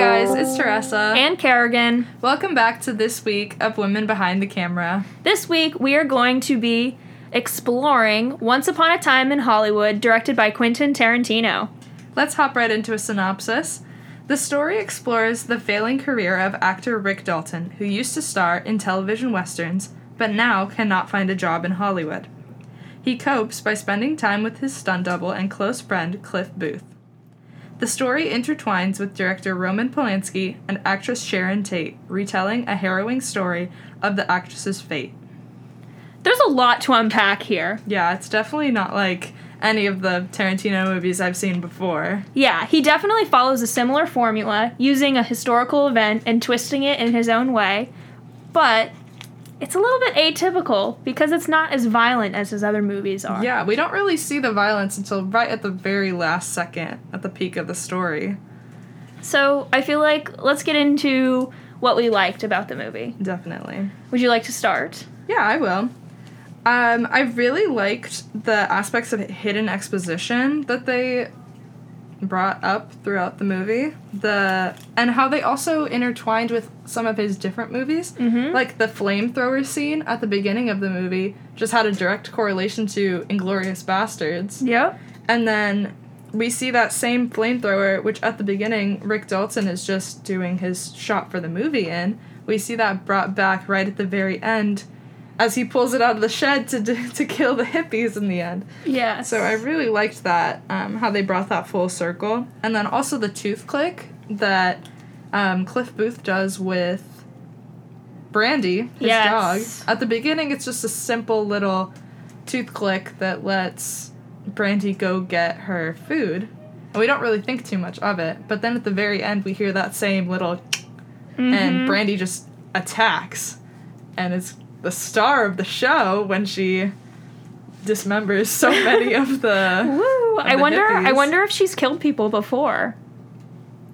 guys, it's Teresa. and Kerrigan. Welcome back to this week of Women Behind the Camera. This week we are going to be exploring Once Upon a Time in Hollywood, directed by Quentin Tarantino. Let's hop right into a synopsis. The story explores the failing career of actor Rick Dalton, who used to star in television westerns, but now cannot find a job in Hollywood. He copes by spending time with his stunt double and close friend Cliff Booth. The story intertwines with director Roman Polanski and actress Sharon Tate, retelling a harrowing story of the actress's fate. There's a lot to unpack here. Yeah, it's definitely not like any of the Tarantino movies I've seen before. Yeah, he definitely follows a similar formula, using a historical event and twisting it in his own way, but it's a little bit atypical because it's not as violent as his other movies are. Yeah, we don't really see the violence until right at the very last second, at the peak of the story. So I feel like let's get into what we liked about the movie. Definitely. Would you like to start? Yeah, I will. Um, I really liked the aspects of hidden exposition that they brought up throughout the movie. The and how they also intertwined with some of his different movies. Mhm. Like the flamethrower scene at the beginning of the movie just had a direct correlation to Inglourious Basterds. Yep. And then we see that same flamethrower, which at the beginning Rick Dalton is just doing his shot for the movie in. We see that brought back right at the very end as he pulls it out of the shed to do, to kill the hippies in the end. Yeah. So I really liked that, um, how they brought that full circle. And then also the tooth click that um, Cliff Booth does with Brandy, his Yes. dog. At the beginning, it's just a simple little tooth click that lets Brandy go get her food. And we don't really think too much of it. But then at the very end, we hear that same little, Mm-hmm. and Brandy just attacks. And it's the star of the show when she dismembers so many of the. Woo! I the wonder. I wonder if she's killed people before.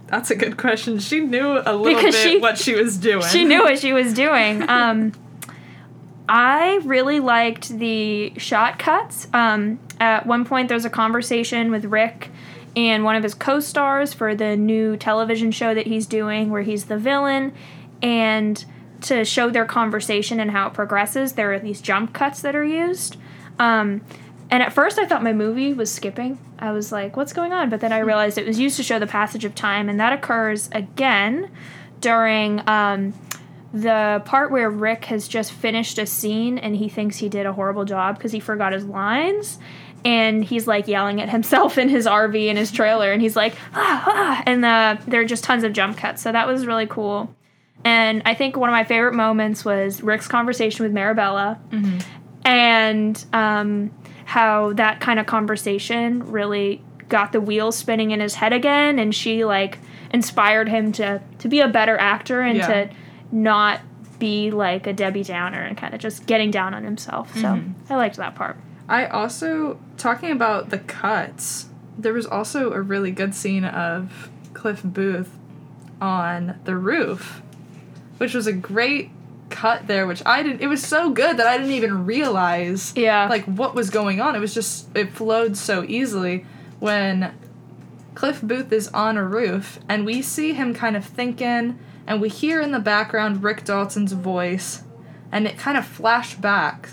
That's a good question. She knew a little Because bit she- what she was doing. She knew what she was doing. Um, I really liked the shot cuts. Um, at one point, there's a conversation with Rick and one of his co-stars for the new television show that he's doing, where he's the villain, and to show their conversation and how it progresses, there are these jump cuts that are used. Um, and at first, I thought my movie was skipping. I was like, "What's going on?" But then I realized it was used to show the passage of time, and that occurs again during um, the part where Rick has just finished a scene and he thinks he did a horrible job because he forgot his lines. And he's like yelling at himself in his RV in his trailer, and he's like, ah, ah, and uh, there are just tons of jump cuts. So that was really cool. And I think one of my favorite moments was Rick's conversation with Mirabella, and um, how that kind of conversation really got the wheels spinning in his head again, and she like inspired him to to be a better actor and Yeah. to not be like a Debbie Downer and kind of just getting down on himself. So I liked that part. I also talking about the cuts. There was also a really good scene of Cliff Booth on the roof, which was a great cut there. Which I didn't. It was so good that I didn't even realize Yeah. like what was going on. It was just it flowed so easily when Cliff Booth is on a roof and we see him kind of thinking and we hear in the background Rick Dalton's voice and it kind of flash back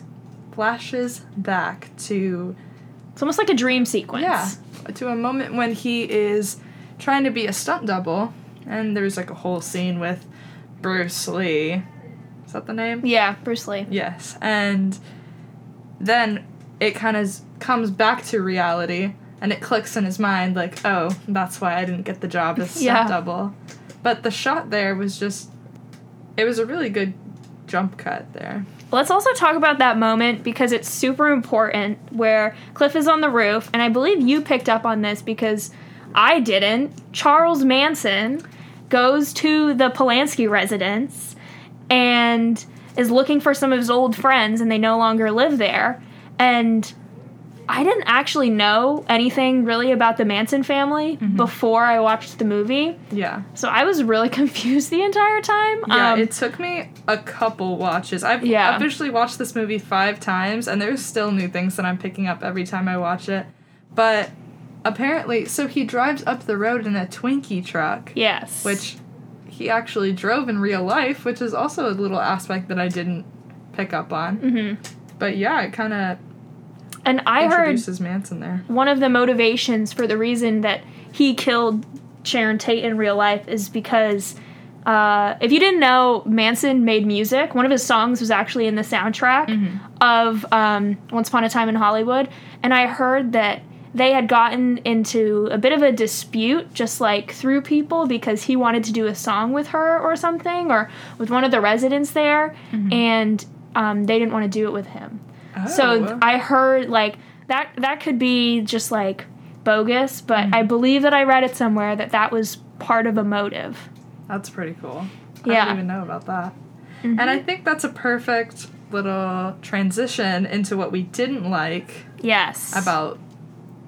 flashes back to It's almost like a dream sequence. yeah to a moment when he is trying to be a stunt double and there's like a whole scene with Bruce Lee. Is that the name? Yeah, Bruce Lee. Yes, and then it kind of comes back to reality, and it clicks in his mind like, oh, that's why I didn't get the job as stunt Yeah. double. But the shot there was just, it was a really good jump cut there. Let's also talk about that moment because it's super important where Cliff is on the roof, and I believe you picked up on this because I didn't. Charles Manson goes to the Polanski residence and is looking for some of his old friends, and they no longer live there. And I didn't actually know anything really about the Manson family before I watched the movie, Yeah. so I was really confused the entire time. Yeah, Um, it took me a couple watches. I've Yeah. officially watched this movie five times, and there's still new things that I'm picking up every time I watch it. But apparently, so he drives up the road in a Twinkie truck. yes. which he actually drove in real life, which is also a little aspect that I didn't pick up on. hmm But yeah, it kind of And I heard introduces Manson there. one of the motivations for the reason that he killed Sharon Tate in real life is because uh, if you didn't know, Manson made music. One of his songs was actually in the soundtrack of um, Once Upon a Time in Hollywood. And I heard that they had gotten into a bit of a dispute just like through people because he wanted to do a song with her or something or with one of the residents there and um, they didn't want to do it with him. So Oh. I heard like that that could be just like bogus, but Mm-hmm. I believe that I read it somewhere that that was part of a motive. That's pretty cool. I Yeah. didn't even know about that. Mhm. And I think that's a perfect little transition into what we didn't like Yes. about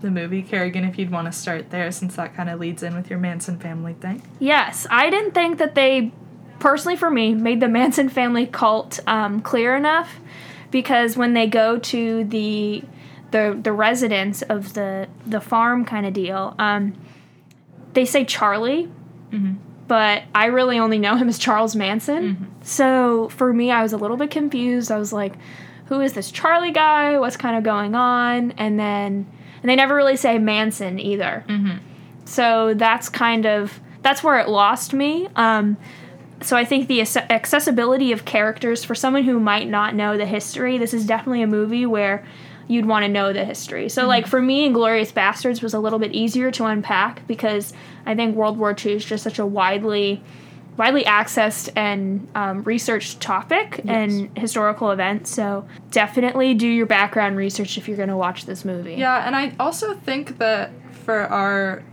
the movie. Kerrigan, if you'd want to start there, since that kind of leads in with your Manson family thing. Yes, I didn't think that they, personally for me, made the Manson family cult um, clear enough, because when they go to the the the residence of the the farm kind of deal, um, they say Charlie, Mhm. but I really only know him as Charles Manson. So for me, I was a little bit confused. I was like, who is this Charlie guy? What's kind of going on? And then and they never really say Manson either. Mm-hmm. So that's kind of that's where it lost me. Um, so I think the accessibility of characters for someone who might not know the history, this is definitely a movie where you'd want to know the history. So like for me, Inglourious Basterds was a little bit easier to unpack because I think World War II is just such a widely widely accessed and um, researched topic and historical event. So definitely do your background research if you're going to watch this movie. Yeah, and I also think that for our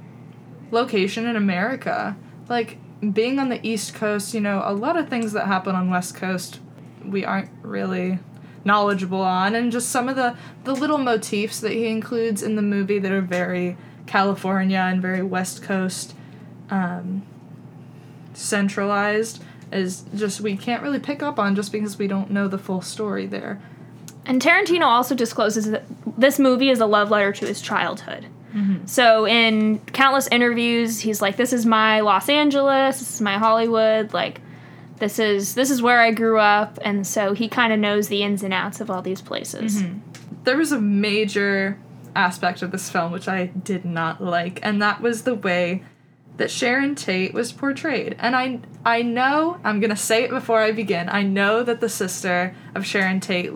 location in America, like being on the East Coast, you know, a lot of things that happen on West Coast we aren't really knowledgeable on and just some of the the little motifs that he includes in the movie that are very California and very West Coast um, centralized is just we can't really pick up on just because we don't know the full story there. And Tarantino also discloses that this movie is a love letter to his childhood. Mm-hmm. So in countless interviews, he's like, "This is my Los Angeles. This is my Hollywood. Like, this is this is where I grew up." And so he kind of knows the ins and outs of all these places. Mm-hmm. there was a major aspect of this film which I did not like, and that was the way that Sharon Tate was portrayed. And I I know I'm gonna say it before I begin. I know that the sister of Sharon Tate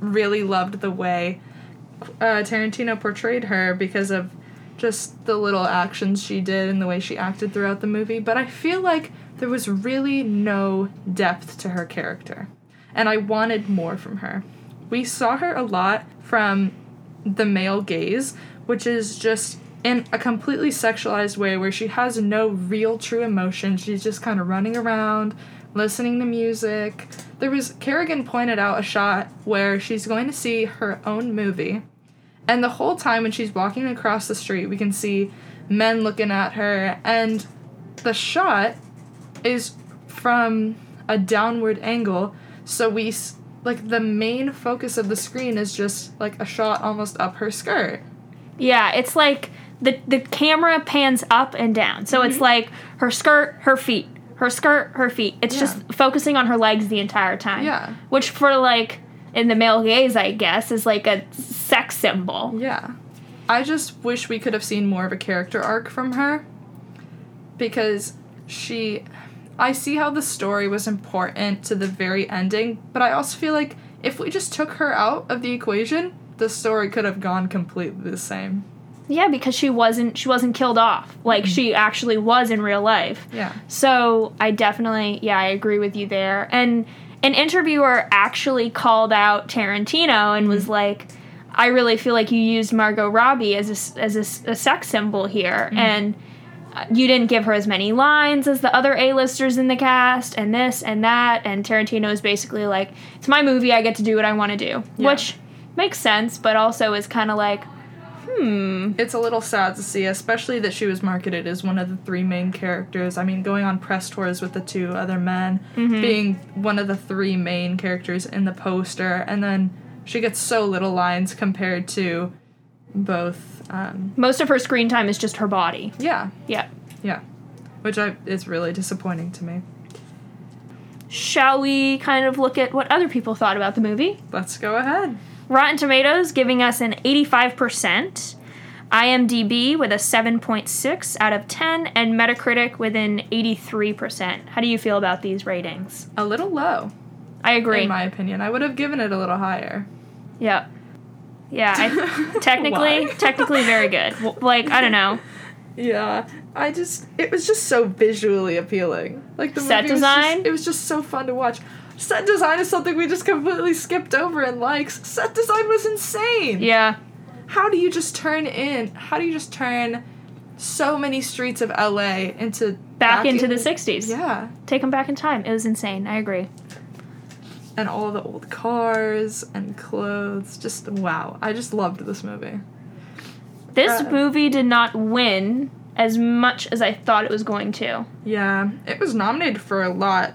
really loved the way uh, Tarantino portrayed her because of just the little actions she did and the way she acted throughout the movie. But I feel like there was really no depth to her character, and I wanted more from her. We saw her a lot from the male gaze, which is just in a completely sexualized way where she has no real true emotion. She's just kind of running around, listening to music. There was Kerrigan pointed out a shot where she's going to see her own movie. And the whole time when she's walking across the street, we can see men looking at her and the shot is from a downward angle. So we like the main focus of the screen is just like a shot almost up her skirt. Yeah, it's like the the camera pans up and down. So it's mm-hmm. like her skirt, her feet, her skirt, her feet. It's Yeah. just focusing on her legs the entire time. Yeah. Which for like in the male gaze, I guess, is like a sex symbol. Yeah. I just wish we could have seen more of a character arc from her because she I see how the story was important to the very ending, but I also feel like if we just took her out of the equation, the story could have gone completely the same. Yeah, because she wasn't she wasn't killed off like mm-hmm. she actually was in real life. Yeah. So I definitely, yeah, I agree with you there. And an interviewer actually called out Tarantino and was mm-hmm. like, "I really feel like you used Margot Robbie as a, as a a, sex symbol here, mm-hmm. and uh, you didn't give her as many lines as the other A-listers in the cast, and this and that." And Tarantino is basically like, "It's my movie. I get to do what I want to do," Yeah. which makes sense, but also is kind of like, hmm. It's a little sad to see, especially that she was marketed as one of the three main characters. I mean, going on press tours with the two other men, being one of the three main characters in the poster, and then she gets so little lines compared to both. Um, Most of her screen time is just her body. yeah, Yeah. yeah. which I, is really disappointing to me. Shall we kind of look at what other people thought about the movie? Let's go ahead. Rotten Tomatoes giving us an 85%, IMDb with a 7.6 out of 10, and Metacritic with an 83%. How do you feel about these ratings? A little low, I agree. in my opinion. I would have given it a little higher. yeah. Yeah, I, technically, technically very good. Like, I don't know. Yeah, I just it was just so visually appealing. Like the Set movie was just- design? it was just so fun to watch. Set design is something we just completely skipped over in likes. Set design was insane. Yeah. How do you just turn in? How do you just turn so many streets of LA into Back, into in- the 60s. Yeah, Take them back in time. It was insane. I agree. and all the old cars and clothes. Just wow. I just loved this movie. This Uh, movie did not win as much as I thought it was going to. Yeah, it was nominated for a lot.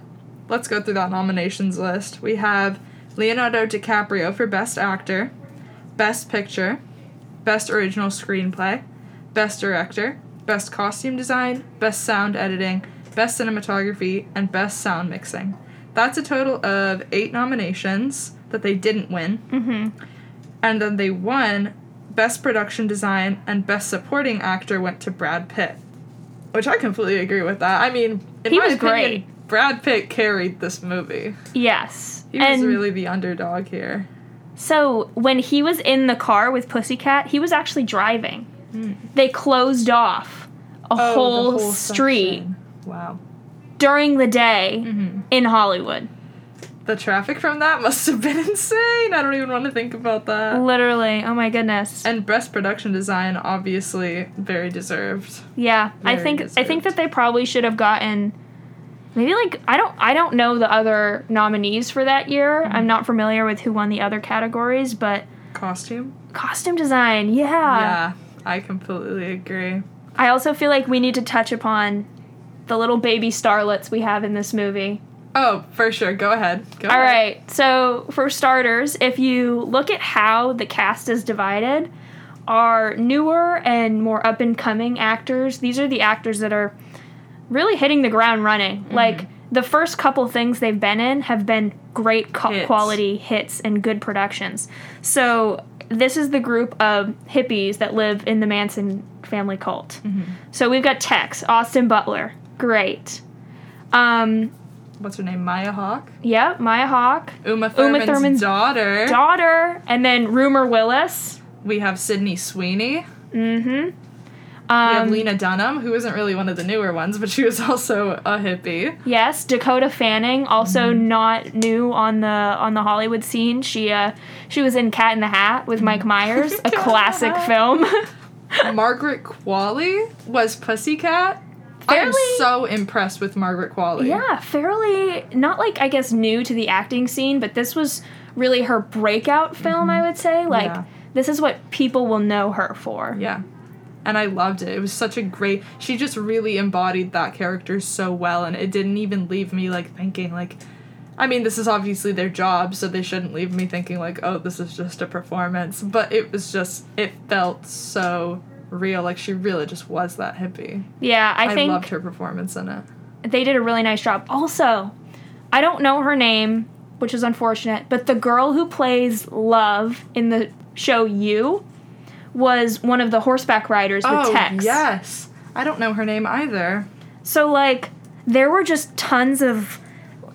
Let's go through that nominations list. We have Leonardo DiCaprio for Best Actor, Best Picture, Best Original Screenplay, Best Director, Best Costume Design, Best Sound Editing, Best Cinematography, and Best Sound Mixing. That's a total of eight nominations that they didn't win. Mm-hmm. And then they won Best Production Design and Best Supporting Actor went to Brad Pitt. Which I completely agree with that. I mean, in He my was opinion, great. Brad Pitt carried this movie. Yes. He was and really the underdog here. so when he was in the car with Pussycat, he was actually driving. They closed off a Oh, the whole, street section. Wow. during the day hmm in Hollywood. The traffic from that must have been insane. I don't even want to think about that. Literally. Oh my goodness. And Best Production Design, obviously, very deserved. Yeah, I Very think I think that they probably should have gotten maybe like I don't I don't know the other nominees for that year. Mm-hmm. I'm not familiar with who won the other categories, but Costume? costume design, yeah. yeah, I completely agree. I also feel like we need to touch upon the little baby starlets we have in this movie. Oh, for sure. Go ahead. Go All ahead. right. So, for starters, if you look at how the cast is divided, our newer and more up and coming actors, these are the actors that are really hitting the ground running. Mm-hmm. Like, the first couple things they've been in have been great co- Hits. quality hits and good productions. So, this is the group of hippies that live in the Manson family cult. Mm-hmm. So, we've got Tex, Austin Butler. Great. Um, What's her name? Maya Hawke? yeah, Maya Hawke. Uma Thurman's, Thurman's daughter. daughter, and then Rumer Willis. we have Sydney Sweeney. Mm-hmm. We have Um, Lena Dunham, who isn't really one of the newer ones, but she was also a hippie. yes, Dakota Fanning, also Mm-hmm. not new on the on the Hollywood scene. She uh she was in Cat in the Hat with Mike Myers, a Cat in the classic film. Margaret Qualley was Pussycat. I am so impressed with Margaret Qualley. yeah, fairly not like I guess new to the acting scene, but this was really her breakout film. I would say like Mm-hmm. Yeah. this is what people will know her for. Yeah. And I loved it. It was such a great. She just really embodied that character so well, and it didn't even leave me like thinking like. I mean, this is obviously their job, so they shouldn't leave me thinking like, oh, this is just a performance. But it was just, it felt so real. Like she really just was that hippie. Yeah, I, I, think loved her performance in it. they did a really nice job. Also, I don't know her name, which is unfortunate, but the girl who plays Love in the show You was one of the horseback riders with oh Tex. yes, I don't know her name either. So like there were just tons of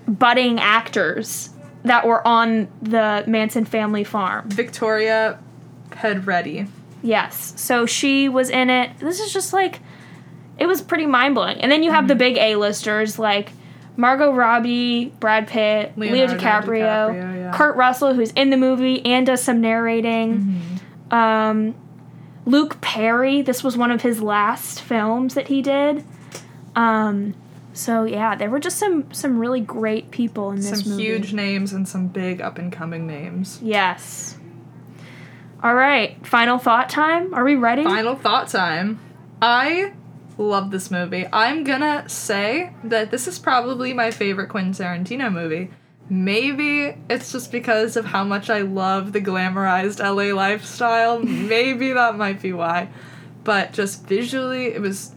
budding actors that were on the Manson family farm. Victoria Pedretti. Yes. So she was in it. This is just like it was pretty mind blowing. And then you have the big A-listers like Margot Robbie, Brad Pitt, Leo DiCaprio, DiCaprio, yeah. Kurt Russell, who's in the movie and does some narrating. Um, Luke Perry. This was one of his last films that he did. Um, so yeah, there were just some some really great people in this Some movie. huge names and some big up and coming names. Yes. All right, final thought time. Are we ready? Final thought time. I love this movie. I'm gonna say that this is probably my favorite Quentin Tarantino movie. Maybe it's just because of how much I love the glamorized LA lifestyle. Maybe that might be why. But just visually, it was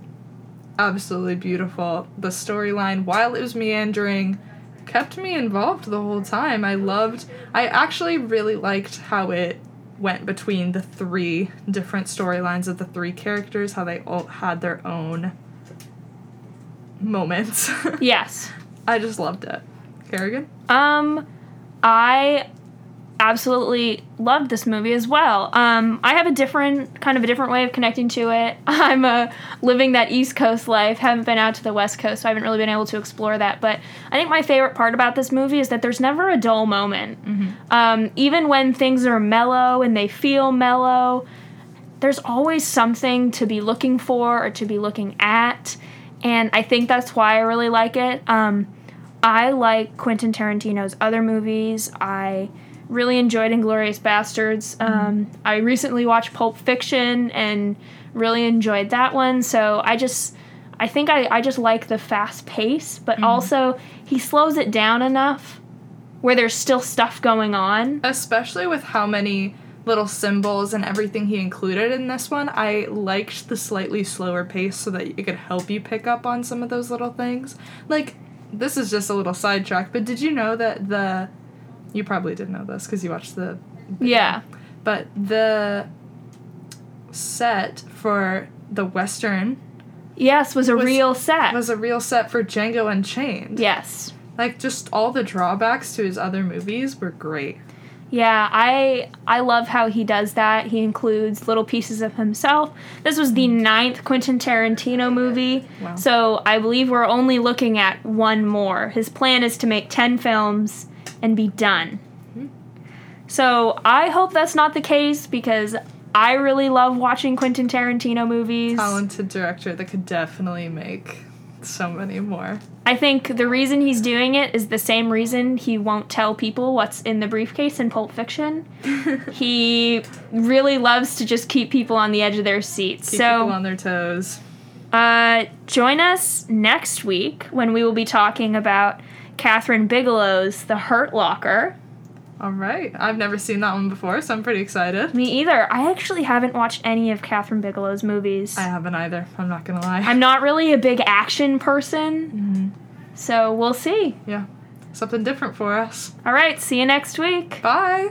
absolutely beautiful. The storyline, while it was meandering, kept me involved the whole time. I loved, I actually really liked how it went between the three different storylines of the three characters, how they all had their own moments. Yes. I just loved it. Kerrigan? Um, I absolutely loved this movie as well. Um, I have a different kind of a different way of connecting to it. I'm uh, living that East Coast life. Haven't been out to the West Coast, so I haven't really been able to explore that. But I think my favorite part about this movie is that there's never a dull moment. Um, even when things are mellow and they feel mellow, there's always something to be looking for or to be looking at. And I think that's why I really like it. Um, I like Quentin Tarantino's other movies. I really enjoyed Inglourious Basterds. Um, I recently watched Pulp Fiction and really enjoyed that one. So I just, I think I, I just like the fast pace, but also he slows it down enough where there's still stuff going on. especially with how many little symbols and everything he included in this one i liked the slightly slower pace so that it could help you pick up on some of those little things like this is just a little sidetrack but did you know that the you probably didn't know this because you watched the Yeah. but the set for the western Yes, was a Was- real set. was a real set for django unchained yes. like just all the drawbacks to his other movies were great Yeah, I I love how he does that. He includes little pieces of himself. This was the ninth Quentin Tarantino movie, Wow. so I believe we're only looking at one more. His plan is to make ten films and be done. Hmm. So I hope that's not the case because I really love watching Quentin Tarantino movies. talented director that could definitely make so many more I think the reason he's doing it is the same reason he won't tell people what's in the briefcase in Pulp Fiction. he really loves to just keep people on the edge of their seats. keep people so, on their toes uh, join us next week when we will be talking about Kathryn Bigelow's The Hurt Locker. All right. I've never seen that one before, so I'm pretty excited. Me either. I actually haven't watched any of Kathryn Bigelow's movies. I haven't either. I'm not gonna lie. I'm not really a big action person, Mm-hmm. so we'll see. yeah, something different for us. All right, see you next week. Bye.